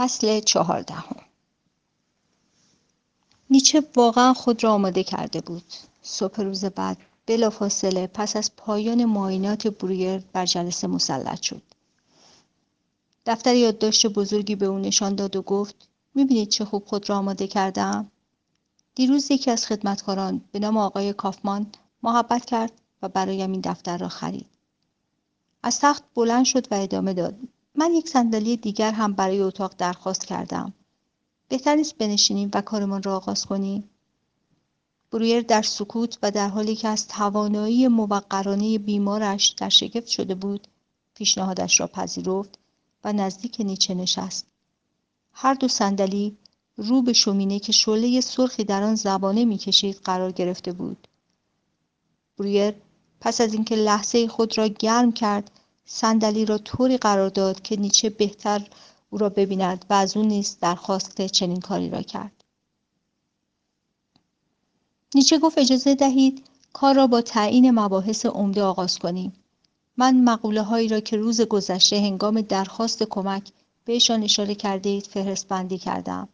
فصل چهاردهم. نیچه واقعا خود را آماده کرده بود. صبح روز بعد بلافاصله پس از پایان معاینات برویر بر جلسه مسلط شد. دفتر یادداشت بزرگی به او نشان داد و گفت می‌بینید چه خوب خود را آماده کردم. دیروز یکی از خدمتکاران به نام آقای کافمان محبت کرد و برایم این دفتر را خرید. از تخت بلند شد و ادامه داد. من یک صندلی دیگر هم برای اتاق درخواست کردم. بهتر نیست بنشینیم و کارمان را آغاز کنیم. برویر در سکوت و در حالی که از توانایی موقرانه بیمارش در شگفت شده بود پیشنهادش را پذیرفت و نزدیک نیچه نشست. هر دو صندلی رو به شومینه که شعله سرخی در آن زبانه می‌کشید قرار گرفته بود. برویر پس از اینکه لحظه خود را گرم کرد صندلی را طوری قرار داد که نیچه بهتر او را ببیند و از او نیز درخواست چنین کاری را کرد. نیچه گفت اجازه دهید کار را با تعیین مباحث عمده آغاز کنیم. من مقوله هایی را که روز گذشته هنگام درخواست کمک بهشان اشاره کرده اید فهرست بندی کردم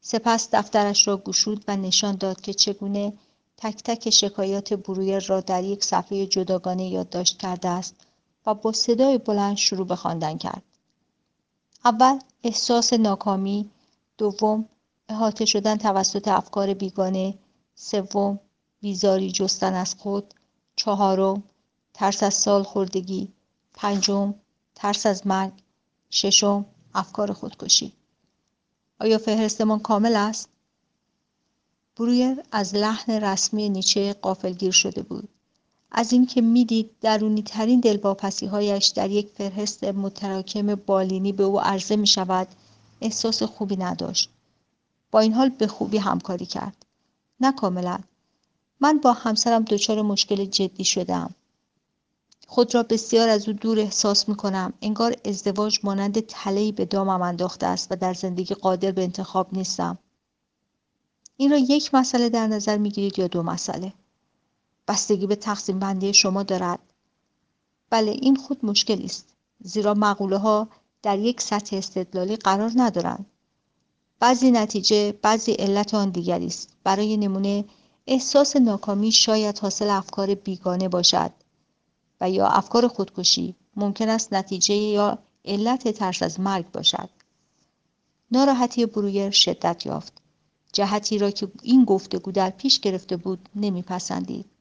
سپس دفترش را گشود و نشان داد که چگونه تک تک شکایات برویر را در یک صفحه جداگانه یادداشت کرده است و با صدای بلند شروع به خواندن کرد. اول احساس ناکامی. دوم احاطه شدن توسط افکار بیگانه. سوم بیزاری جستن از خود. چهارم ترس از سال خوردگی. پنجم ترس از مرگ. ششم افکار خودکشی. آیا فهرستمان کامل است؟ برویر از لحن رسمی نیچه قافلگیر شده بود. از اینکه می‌دید درونی ترین هایش در یک فهرست متراکم بالینی به او عرضه می شود احساس خوبی نداشت. با این حال به خوبی همکاری کرد. نه کاملا. من با همسرم دچار مشکل جدی شدم خود را بسیار از او دور احساس می کنم انگار ازدواج مانند تلهی به دامم انداخته است و در زندگی قادر به انتخاب نیستم. این را یک مسئله در نظر می گیرید یا دو مسئله؟ بستگی به تقسیم بندی شما دارد. بله این خود مشکلی است زیرا مقوله ها در یک سطح استدلالی قرار ندارند. بعضی نتیجه بعضی علت آن دیگری است. برای نمونه احساس ناکامی شاید حاصل افکار بیگانه باشد و یا افکار خودکشی. ممکن است نتیجه یا علت ترس از مرگ باشد. ناراحتی برویر شدت یافت. جهتی را که این گفتگو در پیش گرفته بود نمیپسندید.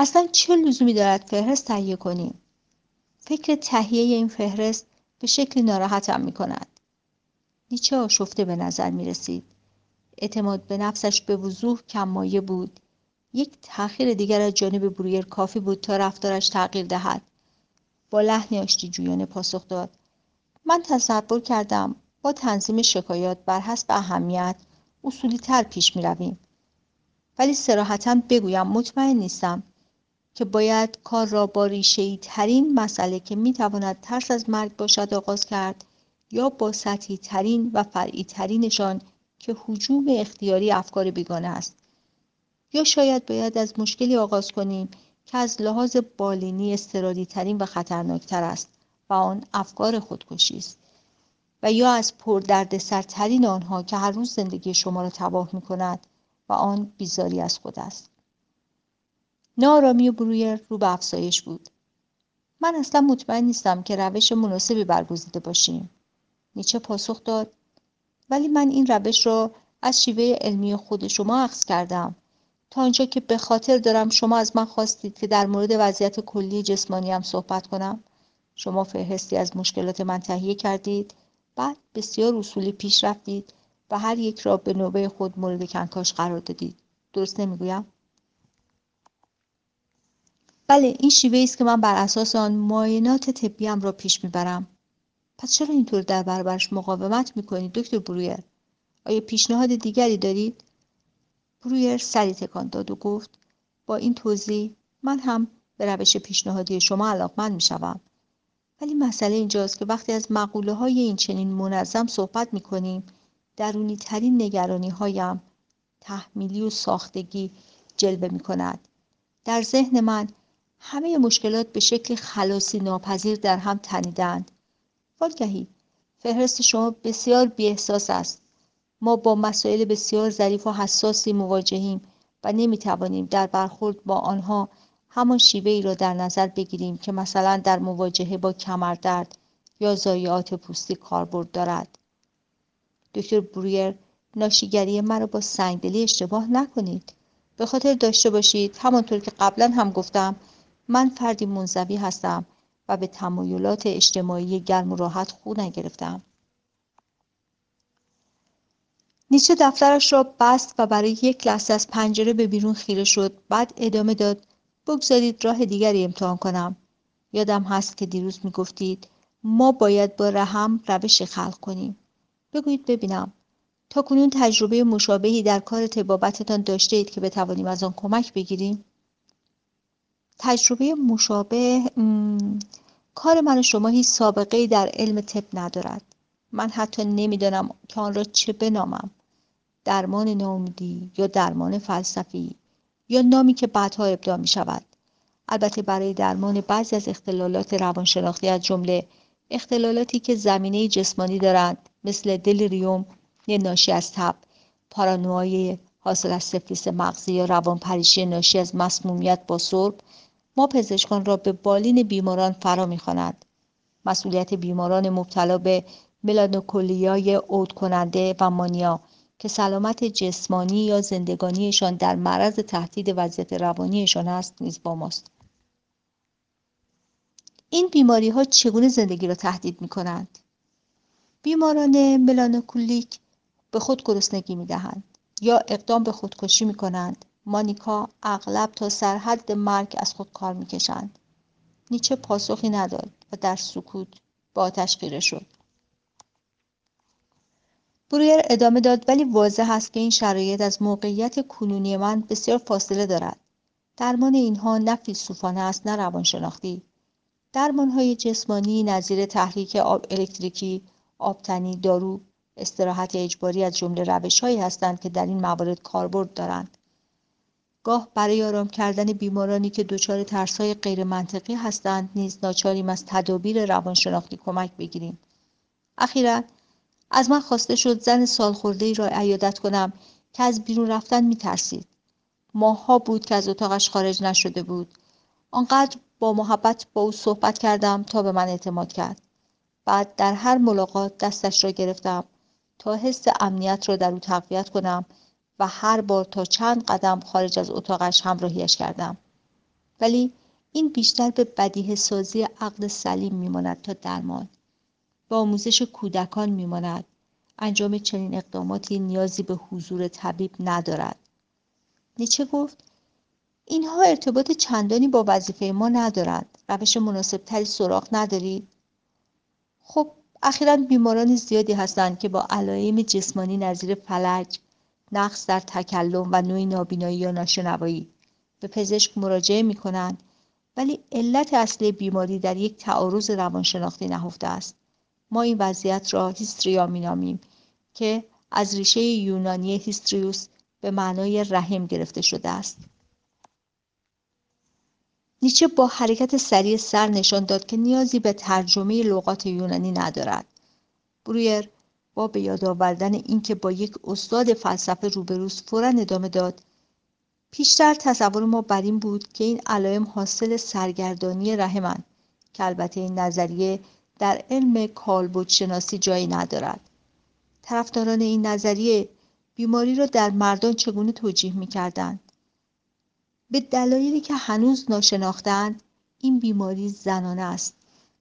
اصلا چه لزومی دارد فهرست تهیه کنیم فکر تهیه این فهرست به شکلی ناراحتم می کند نیچه آشفته به نظر می رسید اعتماد به نفسش به وضوح کم بود. یک تأخیر دیگر از جانب برویر کافی بود تا رفتارش تغییر دهد. با لحن آشتی جویانه پاسخ داد. من تصور کردم با تنظیم شکایات بر حسب اهمیت اصولی تر پیش می رویم. ولی سراحتا بگویم مطمئن نیستم که باید کار را با ریشه ترین مسئله که می تواند ترس از مرگ باشد آغاز کرد یا با سطحی ترین و فرعی ترینشان که حجوم اختیاری افکار بیگانه است. یا شاید باید از مشکلی آغاز کنیم که از لحاظ بالینی استرادی ترین و خطرناکتر است و آن افکار خودکشی است و یا از پردردسرترین آنها که هر روز زندگی شما را تباه می کند و آن بیزاری از خود است. نارامی برویر رو به افزایش بود. من اصلا مطمئن نیستم که روش مناسبی برگزیده باشیم. نیچه پاسخ داد. ولی من این روش را از شیوه علمی خود شما اخذ کردم. تا آنجا که به خاطر دارم شما از من خواستید که در مورد وضعیت کلی جسمانی هم صحبت کنم. شما فهرستی از مشکلات من تهیه کردید. بعد بسیار اصولی پیش رفتید و هر یک را به نوبه خود مورد کنکاش قرار دادید. درست نمی‌گویم؟ بله این شیوه است که من بر اساس آن معاینات طبیم را پیش می‌برم. پس چرا اینطور در برابرش مقاومت می‌کنید دکتر برویر؟ آیا پیشنهاد دیگری دارید؟ برویر سری تکان داد و گفت با این توضیح من هم به روش پیشنهادی شما علاقمند می‌شوم. ولی مسئله اینجاست که وقتی از مقوله های این چنین منظم صحبت می کنیم درونی ترین نگرانی هایم تحمیلی و ساختگی جلوه می کند. در ذهن من همه مشکلات به شکل خلاصی ناپذیر در هم تنیدند. وانگهی فهرست شما بسیار بیاحساس است. ما با مسائل بسیار ظریف و حساسی مواجهیم و نمی‌توانیم در برخورد با آنها همان شیوه ای را در نظر بگیریم که مثلا در مواجهه با کمردرد یا ضایعات پوستی کاربرد دارد. دکتر برویر ناشیگری مرا با سنگدلی اشتباه نکنید. به خاطر داشته باشید همانطور که قبلا هم گفتم من فردی منزوی هستم و به تمایلات اجتماعی گرم و راحت خو نگرفتم. نیچه دفترش را بست و برای یک لحظه از پنجره به بیرون خیره شد. بعد ادامه داد بگذارید راه دیگری امتحان کنم. یادم هست که دیروز می‌گفتید ما باید با رحم روشی خلق کنیم. بگویید ببینم. تا کنون تجربه مشابهی در کار تبابتتان داشته اید که بتوانیم از آن کمک بگیریم؟ تجربه مشابه کار من و شما هیچ سابقه در علم طب ندارد. من حتی نمی‌دانم که آن را چه بنامم. درمان ناامیدی یا درمان فلسفی یا نامی که بعدها ابداع می شود البته برای درمان بعضی از اختلالات روانشناختی از جمله اختلالاتی که زمینه جسمانی دارند مثل دلریوم ناشی از تب پارانوای حاصل از سفلیس مغزی یا روانپریشی ناشی از مسمومیت با سرب ما پزشکان را به بالین بیماران فرا می‌خواند. مسئولیت بیماران مبتلا به ملانوکولیای عود کننده و مانیا که سلامت جسمانی یا زندگانیشان در معرض تهدید وضعیت روانیشان است نیز با ماست. این بیماری ها چگونه زندگی را تهدید می کنند؟ بیماران ملانوکولیک به خود گرسنگی می دهند یا اقدام به خودکشی می کنند مانیکا اغلب تا سرحد مرگ از خود کار می کشند. نیچه پاسخی نداد و در سکوت با آتش خیره شد. برویر ادامه داد ولی واضح است که این شرایط از موقعیت کنونی من بسیار فاصله دارد. درمان اینها نه فیلسوفانه است نه روانشناختی. های جسمانی نظیر تحریک آب الکتریکی، آبتنی، دارو، استراحت اجباری از جمله روشهایی هستند که در این موارد کاربرد دارند. گاه برای آرام کردن بیمارانی که دچار ترسهای غیر منطقی هستند نیز ناچاریم از تدابیر روانشناختی کمک بگیریم. اخیرا از من خواسته شد زن سالخورده ای را عیادت کنم که از بیرون رفتن می ترسید. ماهها بود که از اتاقش خارج نشده بود. آنقدر با محبت با او صحبت کردم تا به من اعتماد کرد. بعد در هر ملاقات دستش را گرفتم تا حس امنیت را در او تقویت کنم و هر بار تا چند قدم خارج از اتاقش همراهیش کردم. ولی این بیشتر به بدیه سازی عقل سلیم میماند تا درمان. به آموزش کودکان میماند. انجام چنین اقداماتی نیازی به حضور طبیب ندارد. نیچه گفت اینها ارتباط چندانی با وظیفه ما ندارند. روش مناسب تری سراغ ندارید؟ خب اخیرا بیماران زیادی هستند که با علائم جسمانی نظیر فلج، نقص در تکلم و نوعی نابینایی یا ناشنوایی به پزشک مراجعه می کنند ولی علت اصلی بیماری در یک تعارض روانشناختی نهفته است. ما این وضعیت را هیستریا نامیم که از ریشه یونانی هیستریوس به معنای رحم گرفته شده است. نیچه با حرکت سریع سر نشان داد که نیازی به ترجمه لغات یونانی ندارد. برویر با به یاد آوردن اینکه با یک استاد فلسفه روبروست فورا ادامه داد. پیشتر تصور ما بر این بود که این علائم حاصل سرگردانی رحمند که البته این نظریه در علم کالبد شناسی جایی ندارد. طرفداران این نظریه بیماری را در مردان چگونه توجیه می کردند به دلایلی که هنوز ناشناختند این بیماری زنانه است.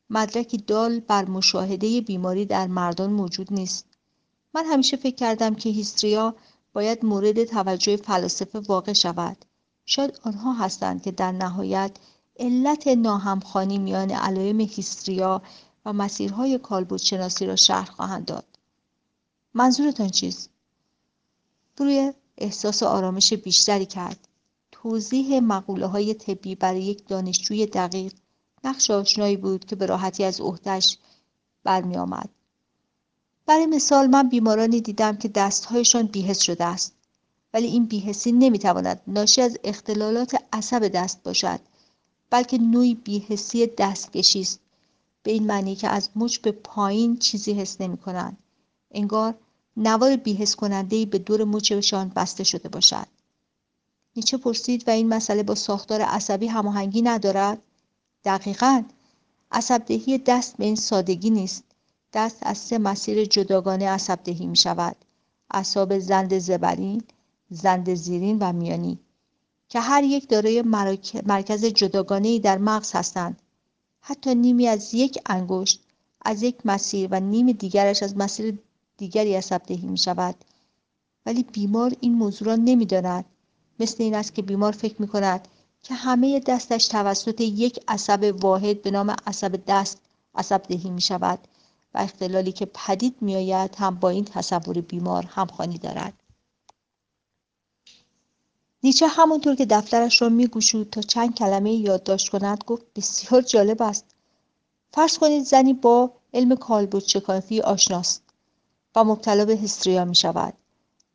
مدرکی دال بر مشاهده بیماری در مردان موجود نیست. من همیشه فکر کردم که هیستریا باید مورد توجه فلاسفه واقع شود. شاید آنها هستند که در نهایت علت ناهمخانی میان علائم هیستریا و مسیرهای کالبد شناسی را شرح خواهند داد. منظورتان چیست؟ برویر احساس آرامش بیشتری کرد. توضیح مقوله های طبی برای یک دانشجوی دقیق نقش آشنایی بود که به راحتی از عهدهش برمی آمد. برای مثال من بیمارانی دیدم که دستهایشان بیهس شده است ولی این بیهسی نمی‌تواند ناشی از اختلالات عصب دست باشد بلکه نوعی بیهسی دستکشی است به این معنی که از مچ به پایین چیزی حس نمی کنند. انگار نوار بیهس کننده به دور مچشان بسته شده باشد. نیچه پرسید و این مسئله با ساختار عصبی هماهنگی ندارد؟ دقیقا عصبدهی دست به این سادگی نیست. دست از سه مسیر جداگانه عصبدهی می شود. اعصاب زند زبرین، زند زیرین و میانی که هر یک دارای مرکز جداگانه در مغز هستند. حتی نیمی از یک انگشت از یک مسیر و نیم دیگرش از مسیر دیگری عصبدهی می شود. ولی بیمار این موضوع را نمی داند. مثل این است که بیمار فکر می کند که همه دستش توسط یک عصب واحد به نام عصب دست عصب دهی می شود و اختلالی که پدید می آید هم با این تصور بیمار همخوانی دارد. نیچه همونطور که دفترش را می تا چند کلمه یادداشت کند گفت بسیار جالب است. فرض کنید زنی با علم کالبد شکافی آشناست و مبتلا به هستریا می شود.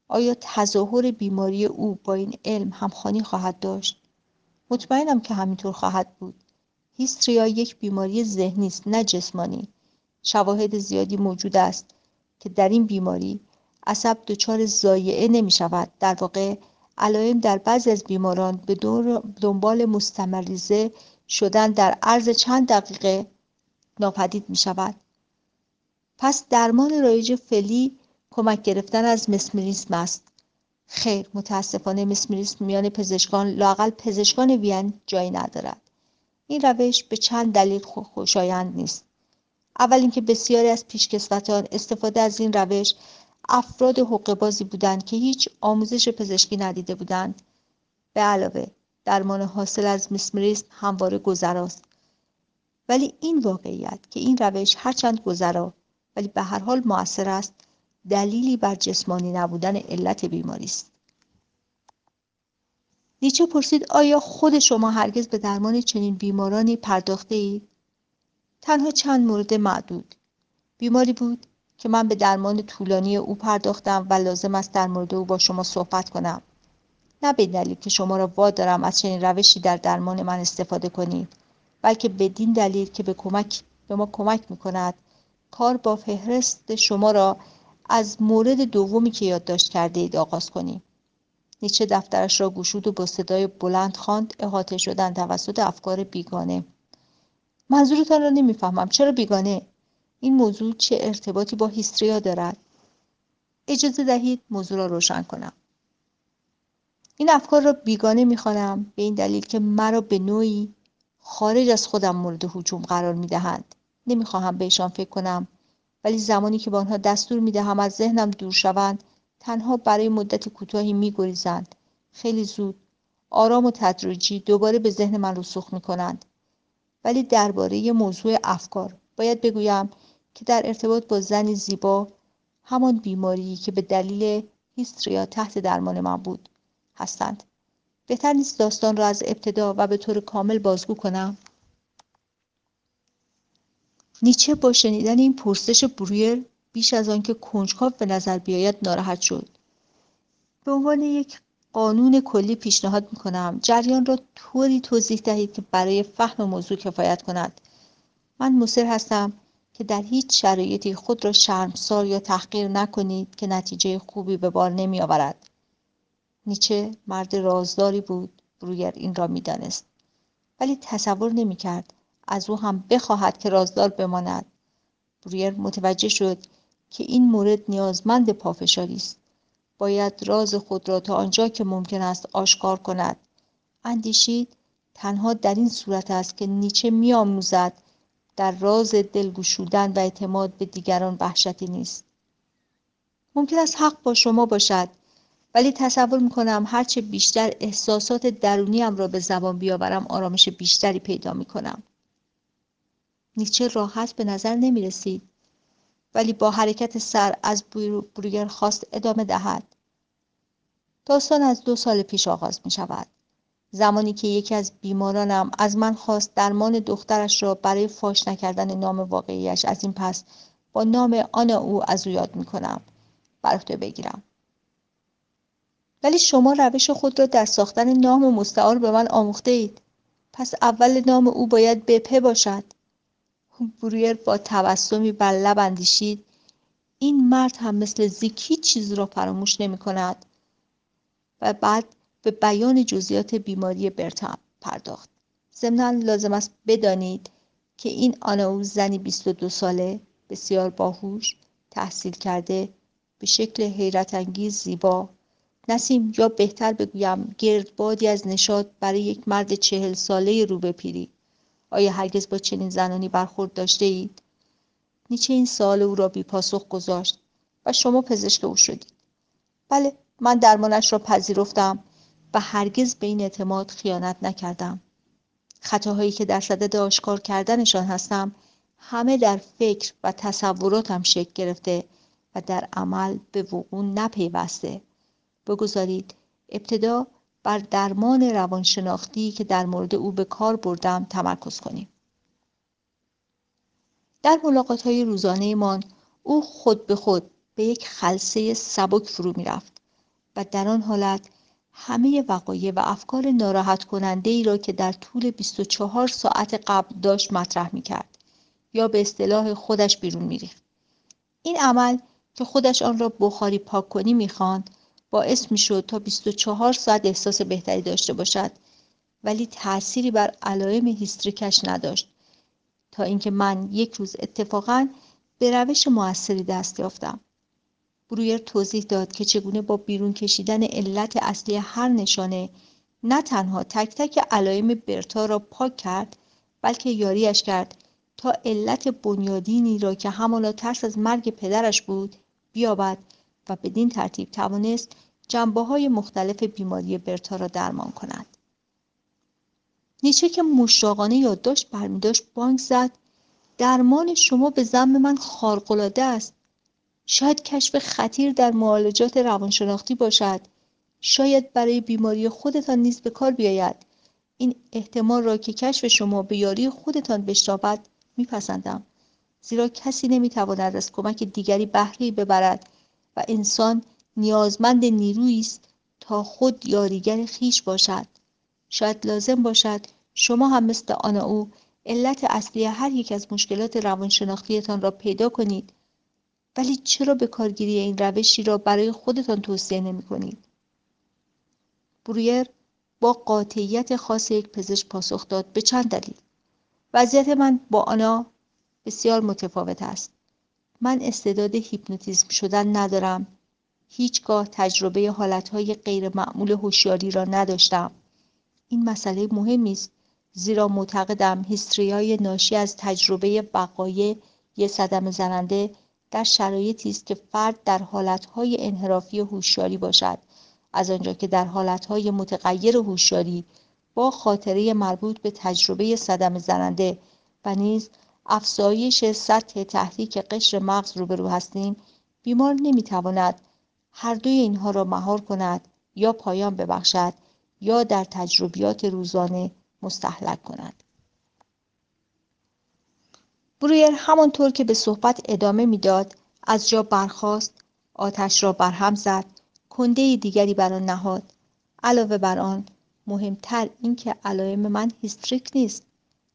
آیا تظاهر بیماری او با این علم همخوانی خواهد داشت؟ مطمئنم که همینطور خواهد بود. هیستریا یک بیماری ذهنی است نه جسمانی. شواهد زیادی موجود است که در این بیماری عصب دچار زایعه نمی شود. در واقع علائم در بعضی از بیماران به دنبال مستمریزه شدن در عرض چند دقیقه ناپدید می شود. پس درمان رایج فعلی کمک گرفتن از مسمریسم است خیر متاسفانه مسمریسم میان پزشکان لاقل پزشکان وین جایی ندارد این روش به چند دلیل خوشایند نیست اول اینکه بسیاری از پیشکسوتان استفاده از این روش افراد حقوق بودند که هیچ آموزش پزشکی ندیده بودند. به علاوه درمان حاصل از مسمریسم همواره گذراست. ولی این واقعیت که این روش هرچند گذرا ولی به هر حال موثر است دلیلی بر جسمانی نبودن علت بیماری است نیچه پرسید آیا خود شما هرگز به درمان چنین بیمارانی پرداخته اید؟ تنها چند مورد معدود. بیماری بود که من به درمان طولانی او پرداختم و لازم است در مورد او با شما صحبت کنم. نه به دلیل که شما را وادارم از چنین روشی در درمان من استفاده کنید بلکه بدین دلیل که به کمک به ما کمک می کند کار با فهرست شما را از مورد دومی که یادداشت کرده اید آغاز کنیم. نیچه دفترش را گشود و با صدای بلند خواند احاطه شدن توسط افکار بیگانه. منظورتان را نمی‌فهمم. چرا بیگانه؟ این موضوع چه ارتباطی با هیستریا دارد؟ اجازه دهید موضوع را روشن کنم. این افکار را بیگانه می‌خوانم به این دلیل که مرا به نوعی خارج از خودم مورد حجوم قرار می‌دهند. نمی‌خواهم بهشان فکر کنم ولی زمانی که به آنها دستور می‌دهم از ذهنم دور شوند تنها برای مدت کوتاهی میگریزند. خیلی زود آرام و تدریجی دوباره به ذهن من رسوخ می‌کنند. ولی درباره موضوع افکار باید بگویم که در ارتباط با زنی زیبا همان بیماری که به دلیل هیستریا تحت درمان من بود هستند. بهتر نیست داستان را از ابتدا و به طور کامل بازگو کنم؟ نیچه با شنیدن این پرسش برویر بیش از آنکه کنجکاو به نظر بیاید ناراحت شد. به عنوان یک قانون کلی پیشنهاد می‌کنم. جریان را طوری توضیح دهید که برای فهم موضوع کفایت کند. من مصر هستم که در هیچ شرایطی خود را شرمسار یا تحقیر نکنید که نتیجه خوبی به بار نمی آورد. نیچه مرد رازداری بود برویر این را می‌دانست. ولی تصور نمی کرد از او هم بخواهد که رازدار بماند. برویر متوجه شد که این مورد نیازمند پافشاری است. باید راز خود را تا آنجا که ممکن است آشکار کند. اندیشید تنها در این صورت است که نیچه میآموزد در راز دلگشودن و اعتماد به دیگران وحشتی نیست. ممکن است حق با شما باشد ولی تصور می‌کنم هرچه بیشتر احساسات درونیم را به زبان بیاورم آرامش بیشتری پیدا می‌کنم. نیچه راحت به نظر نمی رسید ولی با حرکت سر از بروگر خواست ادامه دهد. داستان از دو سال پیش آغاز می شود زمانی که یکی از بیمارانم از من خواست درمان دخترش را برای فاش نکردن نام واقعیش از این پس با نام آن او از او یاد می کنم بر بگیرم. ولی شما روش خود را در ساختن نام مستعار به من آموخته اید پس اول نام او باید بپه باشد. برویر با تبسمی بر لب اندیشید. این مرد هم مثل زیک هیچ چیز را فراموش نمی کند و بعد به بیان جزئیات بیماری برتا پرداخت ضمنا لازم است بدانید که این آناو زنی 22 ساله بسیار باهوش تحصیل کرده به شکل حیرت انگیز زیبا نسیم یا بهتر بگویم گردبادی از نشاد برای یک مرد چهل ساله رو به پیری آیا هرگز با چنین زنانی برخورد داشته اید؟ نیچه این سال او را بی پاسخ گذاشت و شما پزشک او شدید. بله من درمانش را پذیرفتم و هرگز به این اعتماد خیانت نکردم. خطاهایی که در صدد آشکار کردنشان هستم همه در فکر و تصوراتم شکل گرفته و در عمل به وقوع نپیوسته. بگذارید ابتدا بر درمان روانشناختی که در مورد او به کار بردم تمرکز کنیم. در ملاقات های روزانه من او خود به خود به یک خلصه سبک فرو می رفت و در آن حالت همه وقایع و افکار ناراحت کننده ای را که در طول 24 ساعت قبل داشت مطرح می کرد یا به اصطلاح خودش بیرون می ریخت. این عمل که خودش آن را بخاری پاک کنی می خواند باعث می شد تا 24 ساعت احساس بهتری داشته باشد ولی تأثیری بر علائم هیستریکش نداشت تا اینکه من یک روز اتفاقا به روش موثری دست یافتم برویر توضیح داد که چگونه با بیرون کشیدن علت اصلی هر نشانه نه تنها تک تک علائم برتا را پاک کرد بلکه یاریش کرد تا علت بنیادینی را که همانا ترس از مرگ پدرش بود بیابد و بدین ترتیب توانست جنبه های مختلف بیماری برتا را درمان کند. نیچه که مشتاقانه یادداشت برمیداشت بانک زد درمان شما به زم من خارق‌العاده است شاید کشف خطیر در معالجات روانشناختی باشد. شاید برای بیماری خودتان نیز به کار بیاید. این احتمال را که کشف شما به یاری خودتان بشتابد میپسندم. زیرا کسی نمی‌تواند از کمک دیگری بهره ببرد و انسان نیازمند نیرویی است تا خود یاریگر خیش باشد. شاید لازم باشد شما هم مثل آن او علت اصلی هر یک از مشکلات روانشناختیتان را پیدا کنید. ولی چرا به کارگیری این روشی را برای خودتان توصیه نمی کنید؟ برویر با قاطعیت خاص یک پزشک پاسخ داد به چند دلیل. وضعیت من با آنها بسیار متفاوت است. من استعداد هیپنوتیزم شدن ندارم. هیچگاه تجربه حالتهای غیرمعمول هوشیاری را نداشتم. این مسئله مهمی است زیرا معتقدم هیستریای ناشی از تجربه وقایع یه صدم زننده در شرایطی است که فرد در حالتهای انحرافی هوشیاری باشد. از آنجا که در حالتهای متغیر هوشیاری با خاطره مربوط به تجربه صدم زننده و نیز افزایش سطح تحریک قشر مغز روبرو هستیم بیمار نمی‌تواند هر دوی اینها را مهار کند یا پایان ببخشد یا در تجربیات روزانه مستحلک کند. برویر همانطور که به صحبت ادامه می‌داد از جا برخاست آتش را برهم زد کنده دیگری بر آن نهاد. علاوه بر آن مهمتر اینکه علائم من هیستریک نیست.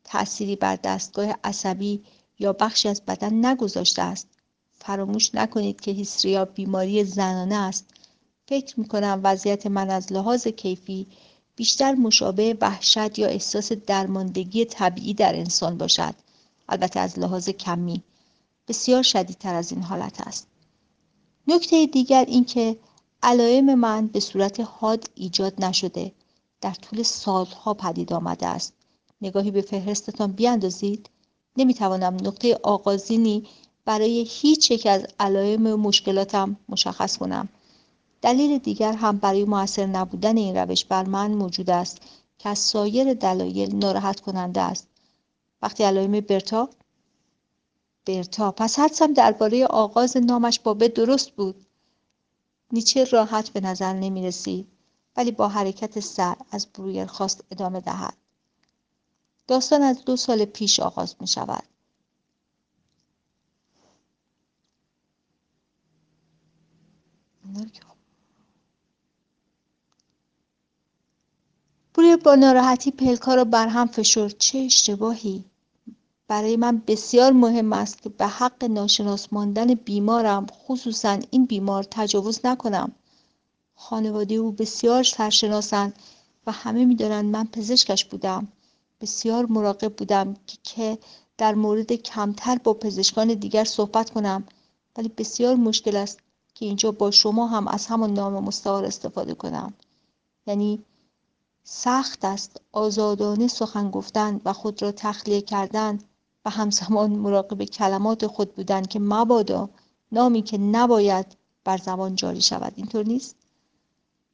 تأثیری بر دستگاه عصبی یا بخشی از بدن نگذاشته است. فراموش نکنید که هیستریا بیماری زنانه است. فکر می کنم وضعیت من از لحاظ کیفی بیشتر مشابه وحشت یا احساس درماندگی طبیعی در انسان باشد. البته از لحاظ کمی بسیار شدیدتر از این حالت است. نکته دیگر اینکه علائم من به صورت حاد ایجاد نشده. در طول سالها پدید آمده است. نگاهی به فهرستتان بیاندازید. نمی‌توانم نقطه آغازینی برای هیچ یک از علائم مشکلاتم مشخص کنم. دلیل دیگر هم برای موثر نبودن این روش بر من موجود است که از سایر دلایل ناراحت کننده است. وقتی علائم برتا برتا. پس حدسم درباره آغاز نامش با به درست بود. نیچه راحت به نظر نمی رسید ولی با حرکت سر از برویر خواست ادامه دهد. داستان از دو سال پیش آغاز می شود با ناراحتی پلکا را برهم فشرد. چه اشتباهی. برای من بسیار مهم است که به حق ناشناس ماندن بیمارم خصوصا این بیمار تجاوز نکنم. خانواده او بسیار سرشناسند و همه می‌دانند من پزشکش بودم. بسیار مراقب بودم که در مورد کمتر با پزشکان دیگر صحبت کنم. ولی بسیار مشکل است که اینجا با شما هم از همان نام مستعار استفاده کنم. یعنی سخت است آزادانه سخن گفتن و خود را تخلیه کردن و همزمان مراقب کلمات خود بودن که مبادا نامی که نباید بر زبان جاری شود. اینطور نیست؟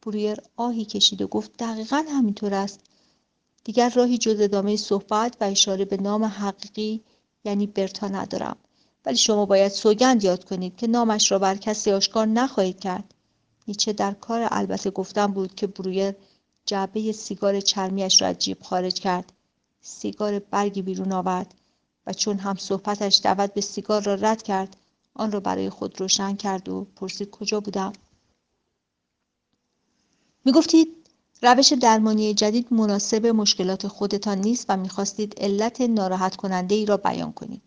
برویر آهی کشید و گفت دقیقا همینطور است. دیگر راهی جز ادامه صحبت و اشاره به نام حقیقی یعنی برتا ندارم. ولی شما باید سوگند یاد کنید که نامش را بر کسی آشکار نخواهید کرد. نیچه در کار البته گفتن بود که برویر جعبه سیگار چرمیش را از جیب خارج کرد. سیگار برگی بیرون آورد و چون هم صحبتش دعوت به سیگار را رد کرد آن را برای خود روشن کرد و پرسید کجا بودم؟ می گفتید روش درمانی جدید مناسب مشکلات خودتان نیست و می‌خواستید علت ناراحت کننده ای را بیان کنید.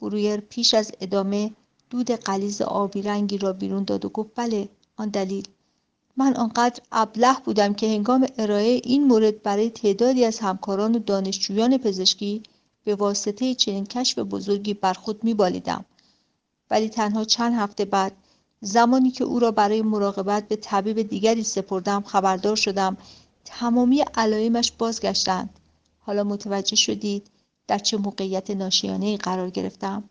برویر پیش از ادامه دود قلیز آبی رنگی را بیرون داد و گفت بله آن دلیل. من آنقدر ابله بودم که هنگام ارائه این مورد برای تعدادی از همکاران و دانشجویان پزشکی به واسطه چنین کشف بزرگی بر خود میبالیدم. ولی تنها چند هفته بعد زمانی که او را برای مراقبت به طبیب دیگری سپردم خبردار شدم تمامی علائمش بازگشتند. حالا متوجه شدید در چه موقعیت ناشیانه قرار گرفتم.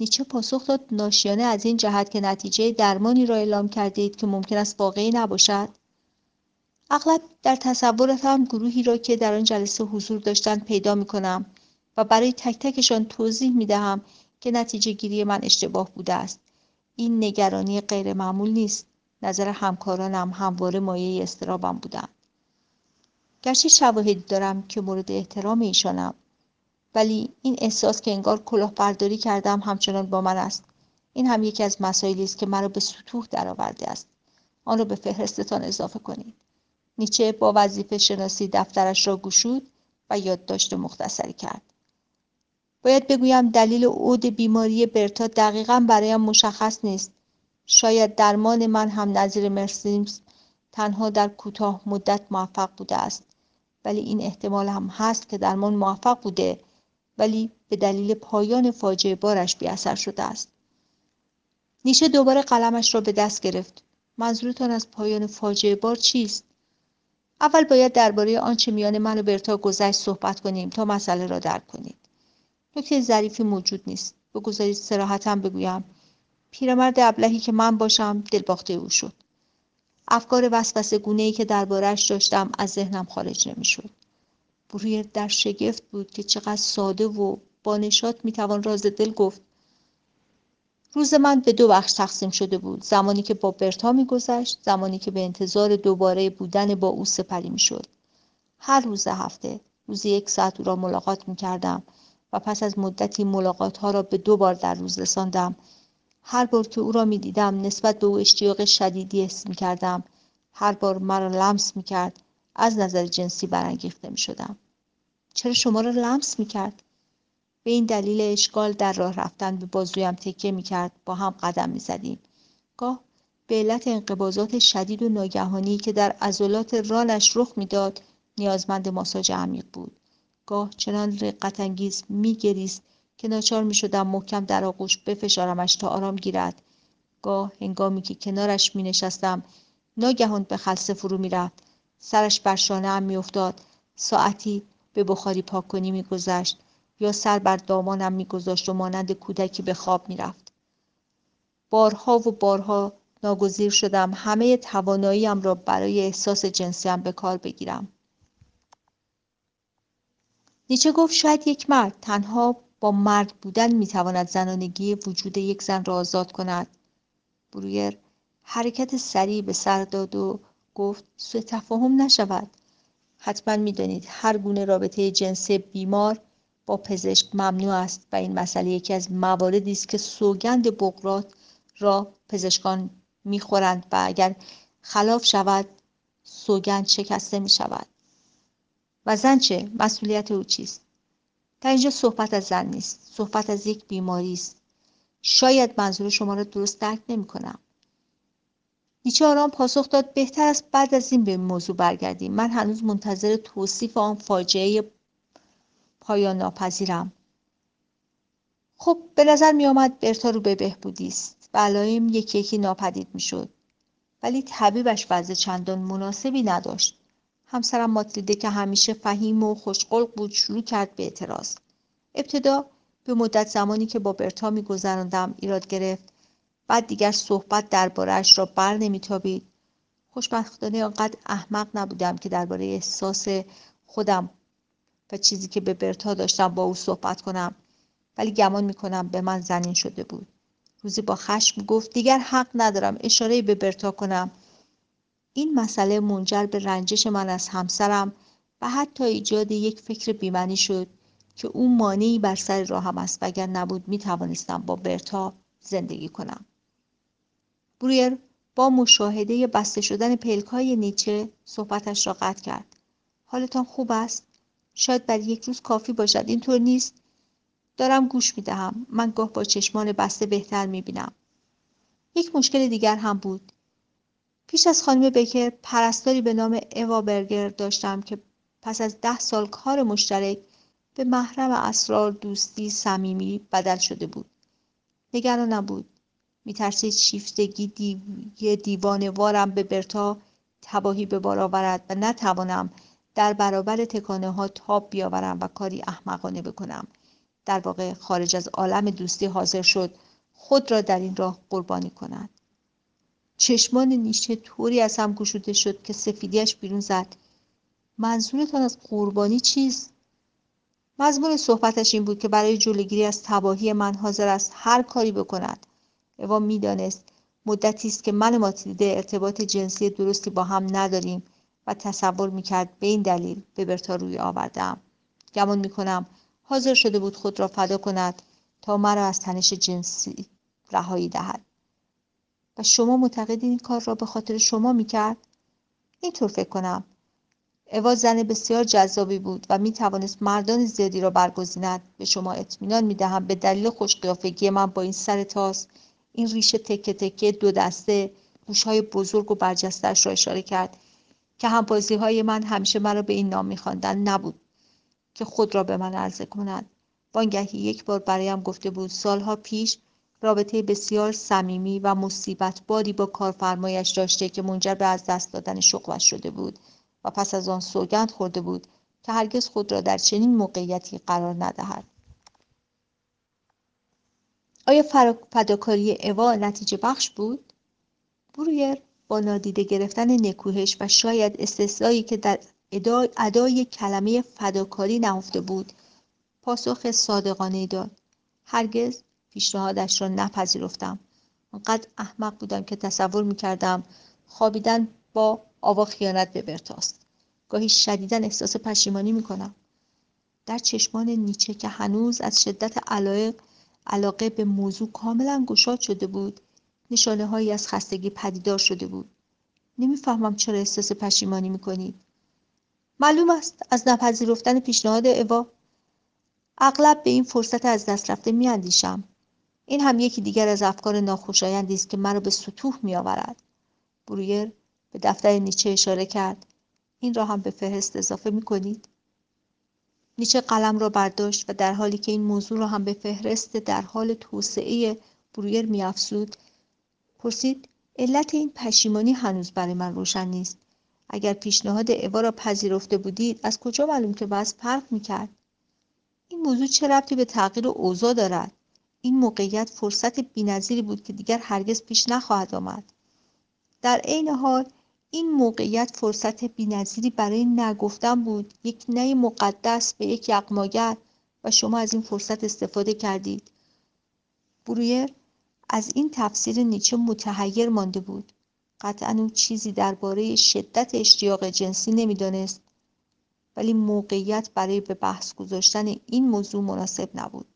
نیچه پاسخ داد ناشیانه از این جهت که نتیجه درمانی را اعلام کردید که ممکن است واقعی نباشد. اغلب در تصوراتم گروهی را که در آن جلسه حضور داشتند پیدا می کنم و برای تک تکشان توضیح می دهم که نتیجه گیری من اشتباه بوده است. این نگرانی غیرمعمول نیست. نظر همکارانم همواره مایه استرابم بودند. گرچه شواهدی دارم که مورد احترام ایشانم. ولی این احساس که انگار کلاهبرداری کردم همچنان با من است. این هم یکی از مسائلی است که مرا به سطوح درآورده است. آن را به فهرستتان اضافه کنید. نیچه با وظیفه شناسی دفترش را گشود و یادداشت مختصری کرد. باید بگویم دلیل عود بیماری برتا دقیقا برایم مشخص نیست. شاید درمان من هم نظیر مرسیمز تنها در کوتاه مدت موفق بوده است. ولی این احتمال هم هست که درمان موفق بوده ولی به دلیل پایان فاجعه بارش بی اثر شده است. نیشه دوباره قلمش را به دست گرفت. منظورتان از پایان فاجعه بار چیست؟ اول باید درباره آنچه میان من و برتا گذشت صحبت کنیم تا مسئله را درک کنید. نکته ظریفی موجود نیست. بگذارید سراحتم بگویم. پیرمرد ابلهی که من باشم دلباخته او شد. افکار وسوسه گونه ای که دربارهش داشتم از ذهنم خارج نمی‌شد. برویر در شگفت بود که چقدر ساده و با نشاط می‌توان راز دل گفت. روز من به دو بخش تقسیم شده بود. زمانی که با برتا میگذشت زمانی که به انتظار دوباره بودن با او سپری می‌شد. هر روز هفته روزی یک ساعت او را ملاقات می‌کردم و پس از مدتی ملاقات ها را به دو بار در روز رساندم. هر بار که او را می دیدم نسبت به او اشتیاق شدیدی حس می کردم هر بار مرا لمس می کرد از نظر جنسی برانگیخته می شدم چرا شما را لمس می کرد؟ به این دلیل اشکال در راه رفتن به بازویم تکیه می کرد با هم قدم می زدیم گاه به علت انقباضات شدید و ناگهانی که در عضلات رانش رخ می‌داد نیازمند ماساژ عمیق بود. گاه چنان رقت انگیز میگریست که ناچار می شدم محکم در آغوش بفشارمش تا آرام گیرد. گاه هنگامی که کنارش می نشستم ناگهان به خلصه فرو می رفت سرش بر شانه هم می افتاد ساعتی به بخاری پاک کنی می گذشت یا سر بر دامانم می گذاشت و مانند کودکی به خواب می رفت بارها و بارها ناگزیر شدم همه تواناییم را برای احساس جنسیم به کار بگیرم. نیچه گفت شاید یک مرد تنها با مرد بودن می‌تواند زنانگی وجود یک زن را آزاد کند. برویر حرکت سریع به سر داد و گفت سوء تفاهم نشود. حتما می‌دانید هر گونه رابطه جنسی بیمار با پزشک ممنوع است و این مسئله یکی از مواردی است که سوگند بقرات را پزشکان می‌خورند و اگر خلاف شود سوگند شکسته می شود و زن چه؟ مسئولیت او چیست؟ در اینجا صحبت از زن نیست صحبت از یک بیماری است. شاید منظور شما را درست درک نمی کنم نیچه آرام پاسخ داد بهتر است بعد از این به موضوع برگردیم. من هنوز منتظر توصیف آن فاجعه پایان ناپذیرم خب به نظر می آمد برتا رو به بهبودی است و علائم یکی یکی ناپدید می شد ولی طبیبش وضع چندان مناسبی نداشت. همسرم ماتریده که همیشه فهیم و خوشقلق بود شروع کرد به اعتراض. ابتدا به مدت زمانی که با برتا میگذراندم ایراد گرفت بعد دیگر صحبت دربارهاش را بر نمیتابید. خوشبختانه آنقدر احمق نبودم که درباره احساس خودم و چیزی که به برتا داشتم با او صحبت کنم ولی گمان می‌کنم به من زنین شده بود. روزی با خشم گفت دیگر حق ندارم اشاره به برتا کنم. این مسئله منجر به رنجش من از همسرم و حتی ایجاد یک فکر بیمنی شد که او مانعی بر سر راهم است و اگر نبود می توانستم با برتا زندگی کنم. برویر با مشاهده بسته شدن پلکای نیچه صحبتش را قطع کرد. حالتان خوب است؟ شاید برای یک روز کافی باشد. اینطور نیست. دارم گوش می دهم. من گاه با چشمان بسته بهتر می بینم. یک مشکل دیگر هم بود. پیش از خانم بکر پرستاری به نام اوا برگر داشتم که پس از ده سال کار مشترک به محرم اسرار دوستی صمیمی بدل شده بود. نگرانم بود. میترسید شیفتگی دیو... دیوان وارم به برتا تباهی به بار آورد و نتوانم در برابر تکانه ها تاب بیاورم و کاری احمقانه بکنم. در واقع خارج از عالم دوستی حاضر شد خود را در این راه قربانی کند. چشمان نیچه طوری از هم گشوده شد که سفیدیش بیرون زد. منظورتان از قربانی چیست؟ مضمون صحبتش این بود که برای جلوگیری از تباهی من حاضر است هر کاری بکند. اوا می‌دانست. مدتی است که من ماتیلده ارتباط جنسی درستی با هم نداریم و تصور می‌کرد به این دلیل به برتا روی آوردم گمان می‌کنم حاضر شده بود خود را فدا کند تا مرا از تنش جنسی رهایی دهد. و شما معتقدید این کار را به خاطر شما می‌کرد؟ اینطور فکر کنم. اوا زن بسیار جذابی بود و می توانست مردان زیادی را برگزیند. به شما اطمینان می دهم به دلیل خوشقیافگی من با این سر تاس این ریش تکه تکه دو دسته گوشهای بزرگ و برجستش را اشاره کرد که همبازی های من همیشه مرا به این نام میخواندند نبود که خود را به من عرضه کند وانگهی یک بار برایم گفته بود سالها پیش رابطه بسیار صمیمی و مصیبت باری با کارفرمایش داشته که منجر به از دست دادن شغلش شده بود و پس از آن سوگند خورده بود که هرگز خود را در چنین موقعیتی قرار ندهد. آیا فداکاری اوا نتیجه بخش بود؟ برویر با نادیده گرفتن نکوهش و شاید استثنایی که در ادای کلمه فداکاری نهفته بود پاسخ صادقانه داد. هرگز پیشنهادش را نپذیرفتم. آنقدر احمق بودم که تصور می‌کردم خوابیدن با آوا خیانت به برتاست. گاهی شدیدا احساس پشیمانی می‌کنم. در چشمان نیچه که هنوز از شدت علایق علاقه به موضوع کاملا گشاد شده بود. نشانه هایی از خستگی پدیدار شده بود. نمی‌فهمم چرا احساس پشیمانی می‌کنید. معلوم است از نپذیرفتن پیشنهاد اوا اغلب به این فرصت از دست رفته میاندیشم. این هم یکی دیگر از افکار ناخوشایندی است که مرا به سطوح میآورد. برویر به دفتر نیچه اشاره کرد. این را هم به فهرست اضافه می کنید؟ نیچه قلم را برداشت و در حالی که این موضوع را هم به فهرست در حال توسعه برویر می افسود پرسید علت این پشیمانی هنوز برای من روشن نیست. اگر پیشنهاد اوا را پذیرفته بودید از کجا معلوم که باز فرق می کرد؟ این موضوع چه ربطی به تغییر اوضاع دارد؟ این موقعیت فرصت بینظیری بود که دیگر هرگز پیش نخواهد آمد. در عین حال این موقعیت فرصت بینظیری برای نگفتن بود. یک نه مقدس به یک یغماگر و شما از این فرصت استفاده کردید. برویر از این تفسیر نیچه متحیر مانده بود. قطعا او چیزی درباره شدت اشتیاق جنسی نمی‌دانست. ولی موقعیت برای به بحث گذاشتن این موضوع مناسب نبود.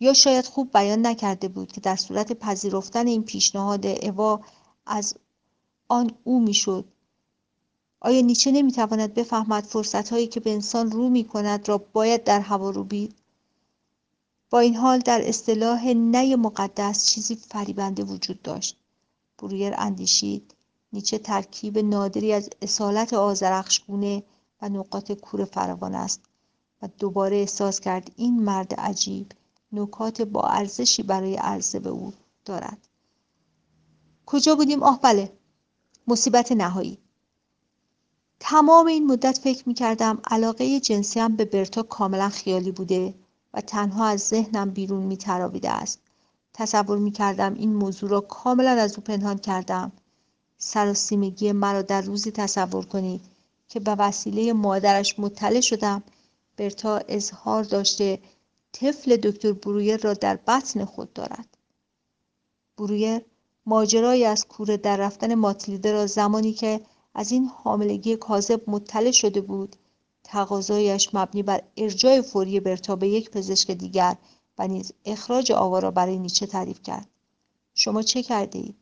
یا شاید خوب بیان نکرده بود که در صورت پذیرفتن این پیشنهاد اوا از آن او می‌شد. آیا نیچه نمی‌تواند بفهمد فرصتهایی که به انسان رو می کند را باید در هوا روبید با این حال در اصطلاح نی مقدس چیزی فریبنده وجود داشت. برویر اندیشید. نیچه ترکیب نادری از اصالت آزرخشگونه و نقاط کور فراوان است و دوباره احساس کرد این مرد عجیب نکات با ارزشی برای عرضه به او دارد. کجا بودیم؟ آه بله. مصیبت نهایی تمام این مدت فکر می کردم علاقه جنسیم به برتا کاملا خیالی بوده و تنها از ذهنم بیرون می تراویده است. تصور می کردم این موضوع را کاملا از او پنهان کردم. سراسیمگی مرا در روزی تصور کنید که به وسیله مادرش مطلع شدم برتا اظهار داشته طفل دکتر برویر را در بطن خود دارد. برویر ماجرایی از کوره در رفتن ماتلیده را زمانی که از این حاملگی کاذب مطلع شده بود تقاضایش مبنی بر ارجاع فوری برتا به یک پزشک دیگر و نیز اخراج آوا را برای نیچه تعریف کرد شما چه کرده اید؟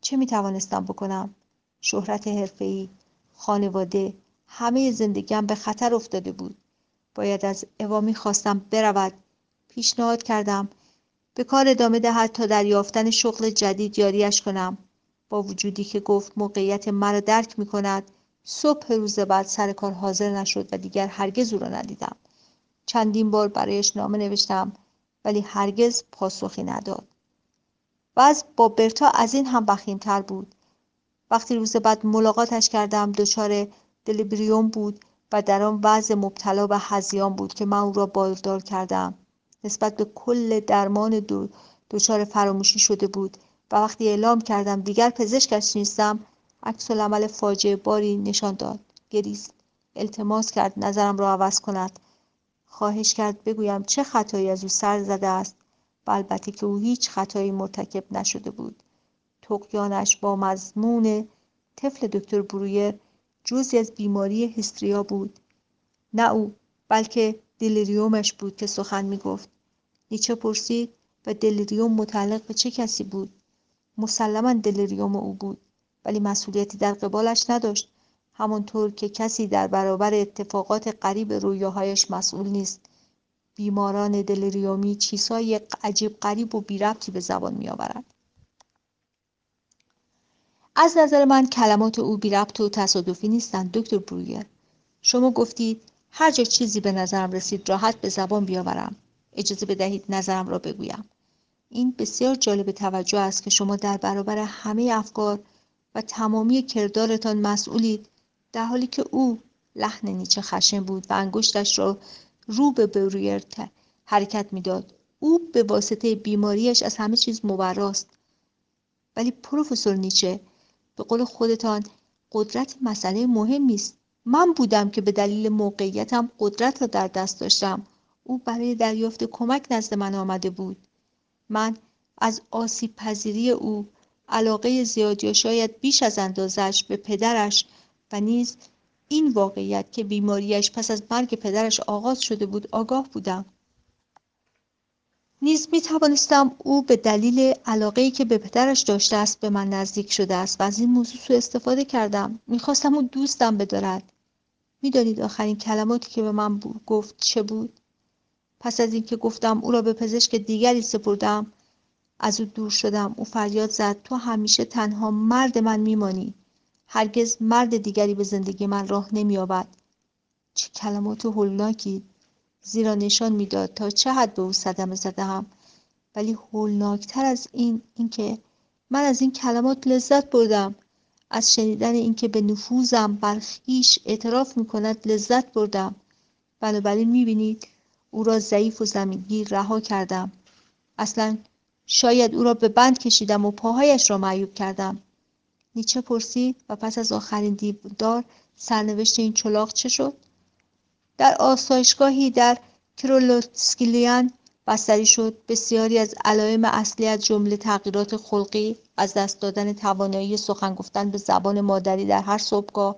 چه می توانستم بکنم؟ شهرت حرفه‌ای، خانواده، همه زندگیم به خطر افتاده بود. باید از اوا خواستم برود. پیشنهاد کردم به کار ادامه دهد تا در یافتن شغل جدید یاریش کنم. با وجودی که گفت موقعیت مرا درک می کند صبح روز بعد سر کار حاضر نشد و دیگر هرگز او را ندیدم. چندین بار برایش نامه نوشتم ولی هرگز پاسخی نداد. از با برتا از این هم تر بود. وقتی روز بعد ملاقاتش کردم دچار دلیبریوم بود و در آن وضع مبتلا به هزیان بود که من او را باردار کردم. نسبت به کل درمان دو دچار فراموشی شده بود و وقتی اعلام کردم دیگر پزشکش نیستم عکس العمل فاجعه باری نشان داد. گریست. التماس کرد نظرم را عوض کند. خواهش کرد بگویم چه خطایی از او سر زده است. و البته که او هیچ خطایی مرتکب نشده بود. تقیانش با مضمون طفل دکتر برویر جزی از بیماری هستریا بود. نه او بلکه دلیریومش بود که سخن می گفت نیچه پرسید و دلیریوم متعلق به چه کسی بود؟ مسلما دلیریوم او بود ولی مسئولیتی در قبالش نداشت. همانطور که کسی در برابر اتفاقات قریب رویاهایش مسئول نیست. بیماران دلیریومی چیزهای عجیب قریب و بیربطی به زبان میآورند. از نظر من کلمات او بیربط و تصادفی نیستند دکتر برویر. شما گفتید هر جا چیزی به نظرم رسید راحت به زبان بیاورم. اجازه بدهید نظرم را بگویم. این بسیار جالب توجه است که شما در برابر همه افکار و تمامی کردارتان مسئولید در حالی که او لحن نیچه خشن بود و انگشتش را رو به برویر حرکت می‌داد. او به واسطه بیماریش از همه چیز مبراست ولی پروفسور نیچه به قول خودتان قدرت مسئله مهمی است. من بودم که به دلیل موقعیتم قدرت را در دست داشتم. او برای دریافت کمک نزد من آمده بود. من از آسیب پذیری او علاقه زیادی و شاید بیش از اندازش به پدرش و نیز این واقعیت که بیماریش پس از مرگ پدرش آغاز شده بود آگاه بودم. نیز می توانستم او به دلیل علاقه که به پدرش داشته است به من نزدیک شده است و از این موضوع سو استفاده کردم. می‌خواستم او دوستم بدارد. می‌دانید آخرین کلماتی که به من گفت چه بود؟ پس از اینکه گفتم او را به پزشک دیگری سپردم از او دور شدم او فریاد زد تو همیشه تنها مرد من میمانی. هرگز مرد دیگری به زندگی من راه نمییابد. چه کلمات هولناکی. زیرا نشان می‌داد تا چه حد به او صدمه زدهام ولی هولناکتر از این اینکه من از این کلمات لذت بردم. از شنیدن اینکه به نفوذم بر خویش اعتراف می‌کند لذت بردم. بنابراین می‌بینید او را ضعیف و زمینگیر رها کردم. اصلا شاید او را به بند کشیدم و پاهایش را معیوب کردم. نیچه پرسید و پس از آخرین دیدار سرنوشت این چلاق چه شد؟ در آسایشگاهی در کرولوسکیلیان بستری شد. بسیاری از علائم اصلی از جمله تغییرات خلقی از دست دادن توانایی سخن گفتن به زبان مادری در هر صبحگاه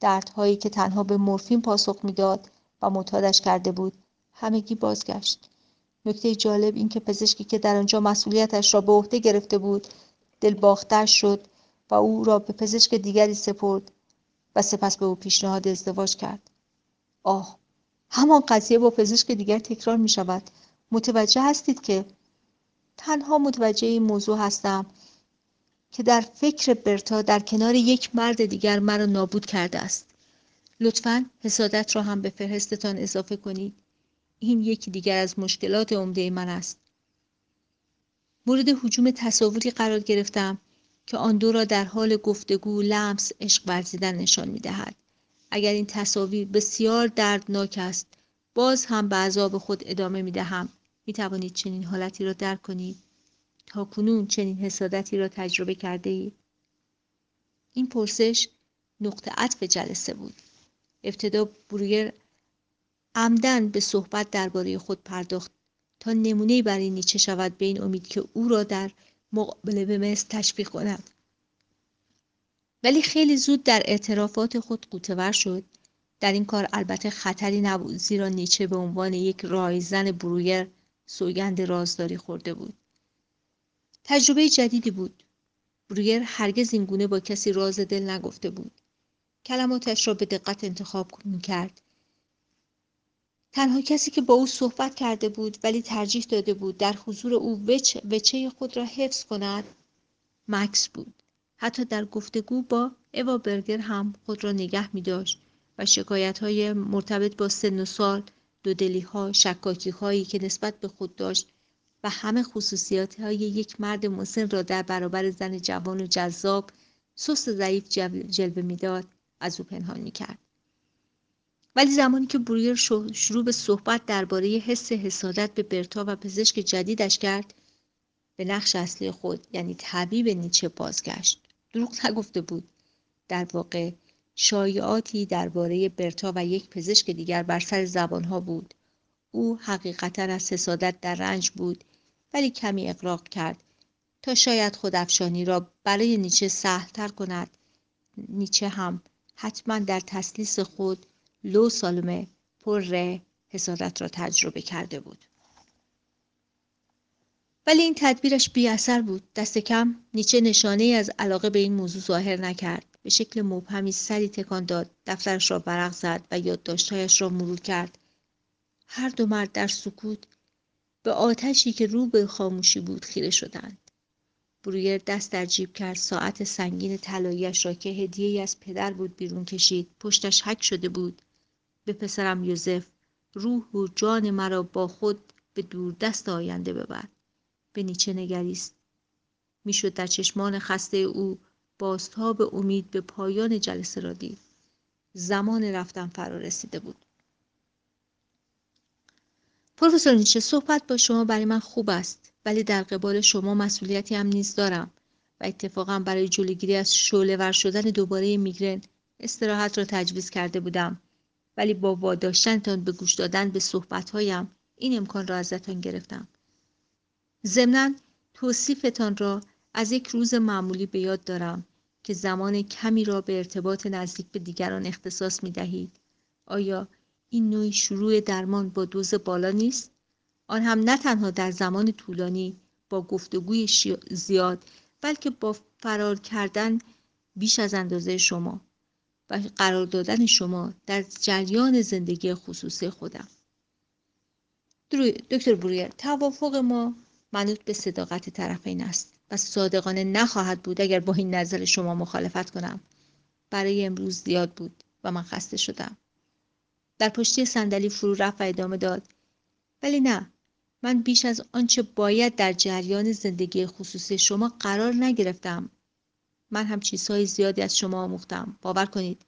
دردهایی که تنها به مورفین پاسخ می‌داد و معتادش کرده بود همگی بازگشت. نکته جالب این که پزشکی که در آنجا مسئولیتش را به عهده گرفته بود دلباختر شد و او را به پزشک دیگری سپرد و سپس به او پیشنهاد ازدواج کرد. آه همان قضیه با پزشک دیگر تکرار می شود متوجه هستید که تنها متوجه این موضوع هستم که در فکر برتا در کنار یک مرد دیگر مرا نابود کرده است. لطفا حسادت را هم به فهرستتان اضافه کنید. این یکی دیگر از مشکلات عمده من است. مورد حجوم تصاوری قرار گرفتم که آن دو را در حال گفتگو لمس عشق ورزیدن نشان می دهد. اگر این تصاویر بسیار دردناک است باز هم به عذاب خود ادامه می دهم می توانید چنین حالتی را درک کنید تا کنون چنین حسادتی را تجربه کرده اید. این پرسش نقطه عطف جلسه بود. ابتدا بروگر عمدن به صحبت درباره خود پرداخت تا نمونه برای نیچه شود به این امید که او را در مقابله به مثل تشویق کند. ولی خیلی زود در اعترافات خود قوتور شد. در این کار البته خطری نبود زیرا نیچه به عنوان یک رایزن برویر سوگند رازداری خورده بود. تجربه جدیدی بود. برویر هرگز این گونه با کسی راز دل نگفته بود. کلماتش را به دقت انتخاب می کرد تنها کسی که با او صحبت کرده بود ولی ترجیح داده بود در حضور او وچ وچه خود را حفظ کند مکس بود. حتی در گفتگو با اوا برگر هم خود را نگه می داشت و شکایت های مرتبط با سن و سال دودلی ها شکاکی هایی که نسبت به خود داشت و همه خصوصیات های یک مرد مسن را در برابر زن جوان و جذاب سست ضعیف جلوه می‌داد از او پنهان می کرد. ولی زمانی که برویر شروع به صحبت درباره حس حسادت به برتا و پزشک جدیدش کرد به نقش اصلی خود یعنی طبیب نیچه بازگشت دروغ نگفته بود در واقع شایعاتی درباره برتا و یک پزشک دیگر بر سر زبانها بود. او حقیقتا از حسادت در رنج بود ولی کمی اقراق کرد تا شاید خودافشانی را برای نیچه سهلتر کند. نیچه هم حتما در تسلیس خود لو سالمه پر حسادت را تجربه کرده بود. ولی این تدبیرش بی اثر بود. دست کم نیچه نشانه از علاقه به این موضوع ظاهر نکرد. به شکل مبهمی سری تکان داد. دفترش را برق زد و یادداشتهایش را مرور کرد. هر دو مرد در سکوت به آتشی که رو به خاموشی بود خیره شدند. برویر دست در جیب کرد. ساعت سنگین طلاییاش را که هدیه از پدر بود بیرون کشید. پشتش حک شده بود. به پسرم یوزف روح و جان مرا با خود به دست آینده ببر. به نیچه نگریست. می‌شد در چشمان خسته او به امید به پایان جلسه را دید. زمان رفتن فرا رسیده بود. پروفسور نیچه صحبت با شما برای من خوب است ولی در قبال شما مسئولیتی هم نیز دارم و اتفاقا برای جلوگیری از شعله ور شدن دوباره میگرن استراحت را تجویز کرده بودم. ولی با واداشتنتان به گوش دادن به صحبتهایم این امکان را ازتان گرفتم. ضمنا توصیفتان را از یک روز معمولی به یاد دارم که زمان کمی را به ارتباط نزدیک به دیگران اختصاص می دهید. آیا این نوعی شروع درمان با دوز بالا نیست؟ آن هم نه تنها در زمان طولانی با گفتگوی زیاد بلکه با فرار کردن بیش از اندازه شما و قرار دادن شما در جریان زندگی خصوصی خودم دکتر برویر توافق ما منوط به صداقت طرفین است و صادقانه نخواهد بود اگر با این نظر شما مخالفت کنم. برای امروز زیاد بود و من خسته شدم. در پشتی صندلی فرو رفت و ادامه داد. ولی نه من بیش از آنچه باید در جریان زندگی خصوصی شما قرار نگرفتم. من هم چیزهای زیادی از شما آموختم. باور کنید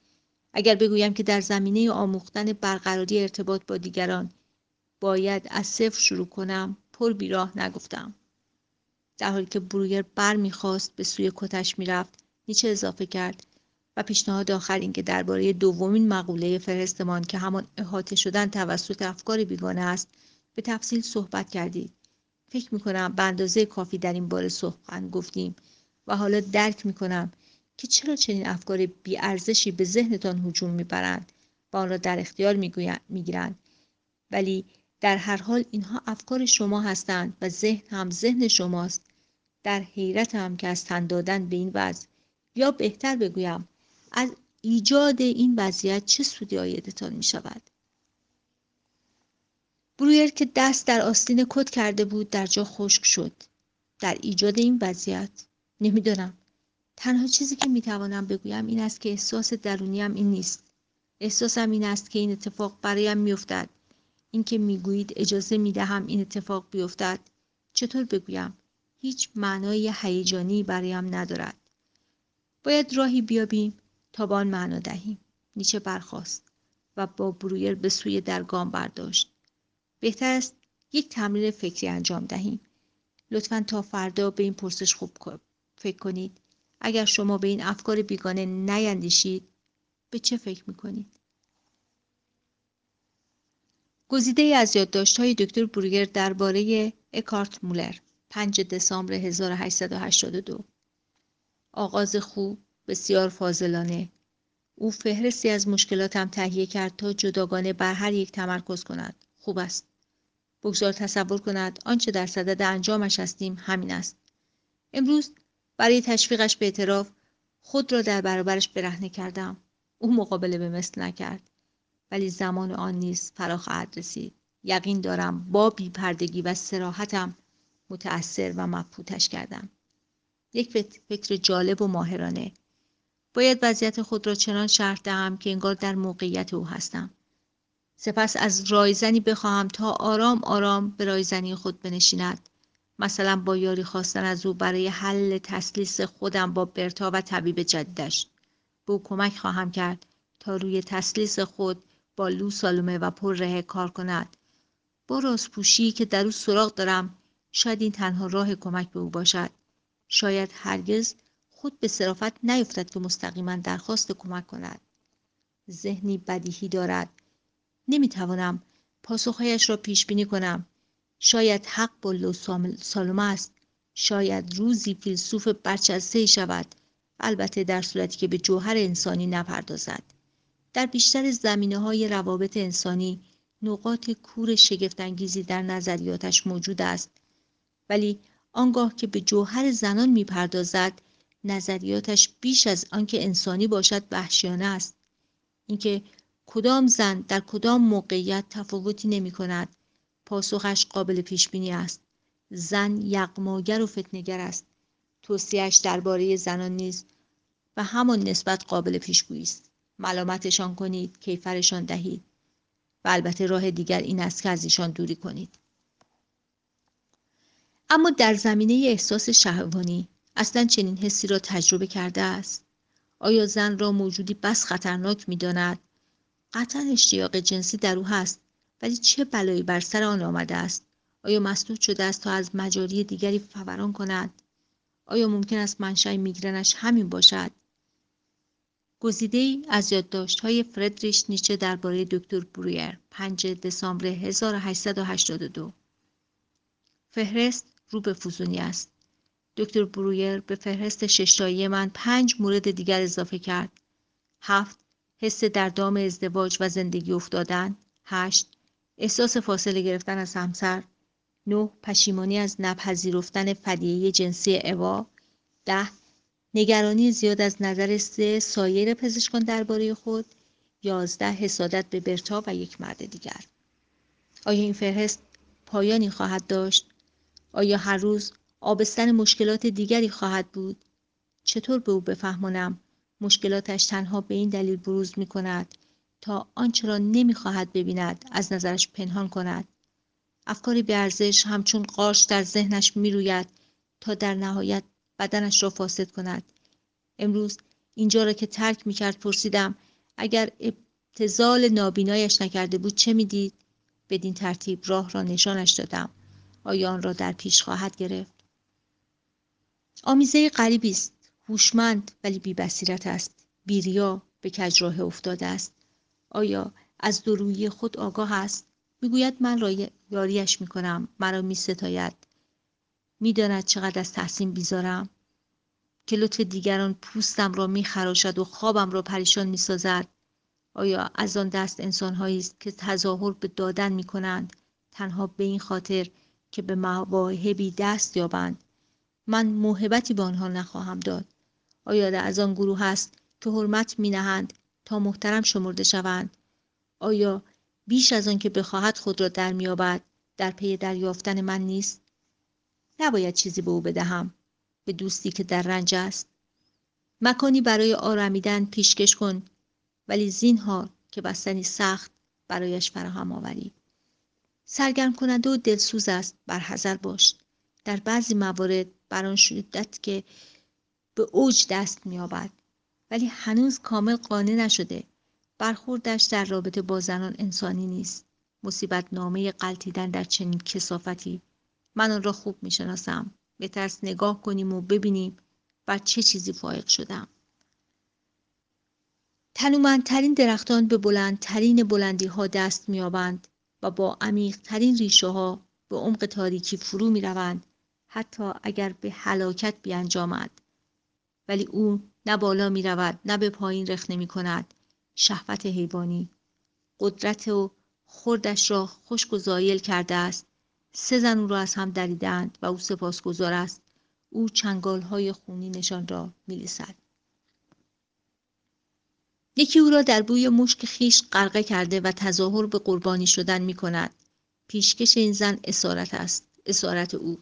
اگر بگویم که در زمینه آموختن برقراری ارتباط با دیگران باید از صفر شروع کنم پر بیراه نگفتم. در حالی که برویر بر می‌خواست به سوی کتش می‌رفت. نیچه اضافه کرد. و پیشنهاد آخر اینکه درباره دومین مقوله فرستمان که همان احاطه شدن توسط افکار بیگانه است به تفصیل صحبت کردید. فکر می‌کنم به اندازه کافی در این باره صحبت گفتیم و حالا درک می‌کنم که چرا چنین افکار بیارزشی به ذهنتان هجوم می‌برند و آن را در اختیار می‌گیرند. ولی در هر حال اینها افکار شما هستند و ذهن هم ذهن شماست. در حیرت هم که از تن دادن به این وضع. یا بهتر بگویم از ایجاد این وضعیت چه سودی آیدتان می شود؟ برویر که دست در آستین کت کرده بود در جا خشک شد. در ایجاد این وضعیت؟ نمی‌دانم. تنها چیزی که می‌توانم بگویم این است که احساس درونیم این نیست. احساسم این است که این اتفاق برایم میافتد اینکه می‌گویید اجازه می‌دهم این اتفاق بیفتد. چطور بگویم؟ هیچ معنای هیجانی برایم ندارد. باید راهی بیابیم تا به آن معنا دهیم. نیچه برخاست و با برویر به سوی در گام برداشت. بهتر است یک تمرین فکری انجام دهیم. لطفا تا فردا به این پرسش خوب فکر کنید. اگر شما به این افکار بیگانه نیندیشید به چه فکر می‌کنید؟ گزیده از های دکتر بروگر درباره اکارت مولر. 5 دسامبر 1882 آغاز خوب بسیار فاضلانه. او فهرستی از مشکلاتم تهیه کرد تا جداگانه بر هر یک تمرکز کند. خوب است. بگذار تصور کند آنچه در صدد انجامش هستیم همین است. امروز برای تشویقش به اعتراف خود را در برابرش برهنه کردم. او مقابله به مثل نکرد. ولی زمان آن نیز فرا خواهد رسید. یقین دارم با بیپردگی و سراحتم متأثر و مبهوتش کردم. یک فکر جالب و ماهرانه. باید وضعیت خود را چنان شرح دهم که انگار در موقعیت او هستم. سپس از رایزنی بخواهم تا آرام آرام به رایزنی خود بنشیند. مثلا با یاری خواستن از او برای حل تسلیس خودم با برتا و طبیب جدیدش. به او کمک خواهم کرد تا روی تسلیس خود با لو سالومه و پر ره کار کند. با رازپوشی که در او سراغ دارم شاید این تنها راه کمک به او باشد. شاید هرگز خود به صرافت نیفتد که مستقیما درخواست کمک کند. ذهنی بدیهی دارد. نمی‌توانم پاسخهایش را پیش بینی کنم. شاید حق با لو سالومه است. شاید روزی فیلسوف برچسته شود. البته در صورتی که به جوهر انسانی نپردازد. در بیشتر زمینه های روابط انسانی نقاط کور شگفتانگیزی در نظریاتش موجود است. ولی آنگاه که به جوهر زنان می‌پردازد نظریاتش بیش از آنکه انسانی باشد وحشیانه است. اینکه کدام زن در کدام موقعیت تفاوتی نمی کند پاسخش قابل پیش بینی است. زن یغماگر و فتنگر است. توصیهش درباره زنان نیز و همان نسبت قابل پیشگویی است. ملامتشان کنید کیفرشان دهید و البته راه دیگر این است که از ایشان دوری کنید. اما در زمینه احساس شهوانی اصلا چنین حسی را تجربه کرده است. آیا زن را موجودی بس خطرناک می‌داند؟ قطعا اشتیاق جنسی در او هست ولی چه بلایی بر سر آن آمده است؟ آیا مسدود شده است تا از مجاری دیگری فوران کند؟ آیا ممکن است منشأ میگرنش همین باشد؟ گزیده ای از های فردریش نیچه درباره دکتر برویر 5 دسامبر 1882 فهرست رو به فزونی است. دکتر برویر به فهرست ششتایی من پنج مورد دیگر اضافه کرد. هفت حس در دام ازدواج و زندگی افتادن. هشت احساس فاصله گرفتن از همسر. نه پشیمانی از نپذیرفتن فدیه جنسی اوا. ده نگرانی زیاد از نظر سه سایر پزشکان درباره خود. یازده حسادت به برتا و یک مرد دیگر. آیا این فهرست پایانی خواهد داشت؟ آیا هر روز آبستن مشکلات دیگری خواهد بود؟ چطور به او بفهمانم مشکلاتش تنها به این دلیل بروز می کند تا آنچه را نمی خواهد ببیند از نظرش پنهان کند؟ افکاری به ارزش همچون قارش در ذهنش می روید تا در نهایت بدنش را فاسد کند. امروز اینجا را که ترک می کرد پرسیدم اگر ابتزال نابینایش نکرده بود چه می‌دید؟ بدین ترتیب راه را نشانش دادم. آیا آن را در پیش خواهد گرفت. آمیزه غریبی است. هوشمند ولی بیبصیرت است. بیریا به کجراه افتاده است. آیا از درویی خود آگاه است؟ می‌گوید من را یاریش می‌کنم. مرا میستاید. می‌داند چقدر از تحسین بیزارم. که لطف دیگران پوستم را میخراشد و خوابم را پریشان می‌سازد. آیا از آن دست انسانهایی است که تظاهر به دادن می‌کنند؟ تنها به این خاطر که به مواهبی دست یابند. من موهبتی به آنها نخواهم داد. آیا از آن گروه است که حرمت می نهند تا محترم شمرده شوند؟ آیا بیش از آن که بخواهد خود را در میابد در پی دریافتن من نیست؟ نباید چیزی به او بدهم به دوستی که در رنج است. مکانی برای آرمیدن پیشکش کن ولی زینهار که بستنی سخت برایش فراهم آوری. سرگرم کننده و دلسوز است بر حذر باش. در بعضی موارد بر آن شدت که به اوج دست مییابد. ولی هنوز کامل قانع نشده. برخوردش در رابطه با زنان انسانی نیست. مصیبت نامه قلتیدن در چنین کسافتی. من آن را خوب می‌شناسم. به ترس نگاه کنیم و ببینیم بر چه چیزی فائق شدم. تنومندترین درختان به بلندترین بلندی ها دست میابند و با عمیقترین ریشه ها به عمق تاریکی فرو می روند حتی اگر به هلاکت بیانجامد. ولی او نه بالا می رود نه به پایین رخ نمی کند شهوت حیوانی. قدرت و خردش را خشک کرده است. سه زن او را از هم دریدند و او سپاسگزار است. او چنگال های نشان را میلیسد یکی او را در بوی مشک خیش غرقه کرده و تظاهر به قربانی شدن می کند. پیشکش این زن اسارت است. اسارت او.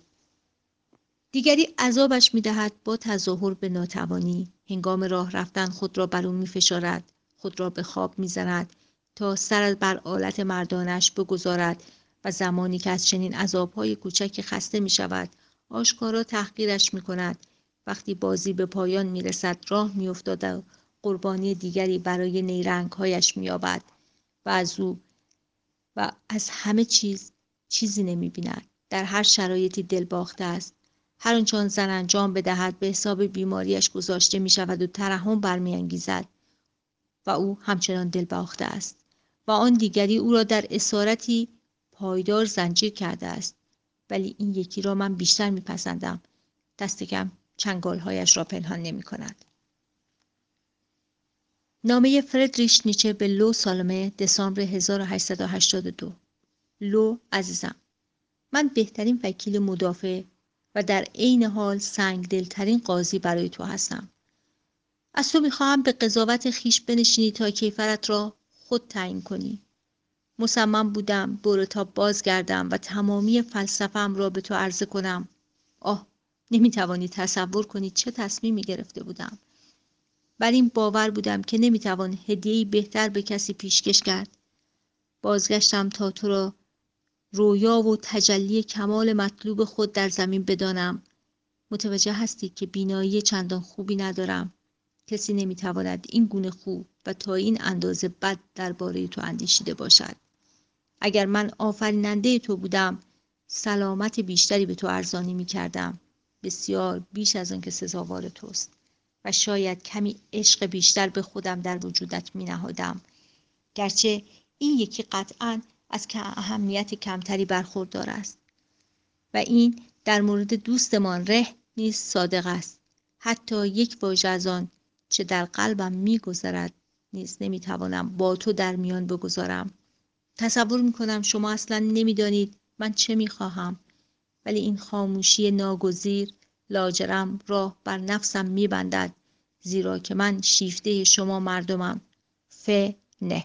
دیگری عذابش می دهد با تظاهر به ناتوانی. هنگام راه رفتن خود را بر او می فشارد. خود را به خواب می زند تا سر بر آلت مردانش بگذارد و زمانی که از چنین عذابهای کوچکی خسته می شود آشکارا تحقیرش می کند وقتی بازی به پایان می رسد راه می افتاد قربانی دیگری برای نیرنگهایش مییابد و از او و از همه چیز چیزی نمی بیند. در هر شرایطی دل باخته است. هر آنچه زن انجام بدهد به حساب بیماریش گذاشته می شود و ترحم برمیانگیزد و او همچنان دل باخته است و آن دیگری او را در اسارتی پایدار زنجیر کرده است ولی این یکی را من بیشتر میپسندم دست کم چنگالهایش را پنهان نمی کند. نامه فردریش نیچه به لو سالمه دسامبر 1882 لو عزیزم من بهترین وکیل مدافع و در عین حال سنگ دلترین قاضی برای تو هستم. از تو می‌خواهم به قضاوت خیش بنشینی تا کیفرت را خود تعیین کنی. مصمم بودم تا بازگردم و تمامی فلسفم را به تو عرضه کنم. آه نمی‌توانی تصور کنی چه تصمیمی گرفته بودم. بر این باور بودم که نمی‌توان هدیه‌ای بهتر به کسی پیشکش کرد. بازگشتم تا تو را. رویا و تجلی کمال مطلوب خود در زمین بدانم. متوجه هستی که بینایی چندان خوبی ندارم. کسی نمی‌تواند این گونه خوب و تا این اندازه بد درباره تو اندیشیده باشد. اگر من آفریننده تو بودم سلامت بیشتری به تو ارزانی می کردم بسیار بیش از آن که سزاوار توست. و شاید کمی عشق بیشتر به خودم در وجودت می نهادم. گرچه این یکی قطعا از که اهمیت کمتری برخوردار است. و این در مورد دوستمان ره نیز صادق است. حتی یک واژه از آن چه در قلبم میگذرد نیز نمی‌توانم با تو در میان بگذارم. تصور می‌کنم شما اصلا نمی‌دانید من چه می‌خواهم. ولی این خاموشی ناگزیر لاجرم راه بر نفسم میبندد زیرا که من شیفته شما مردمم. ف نه.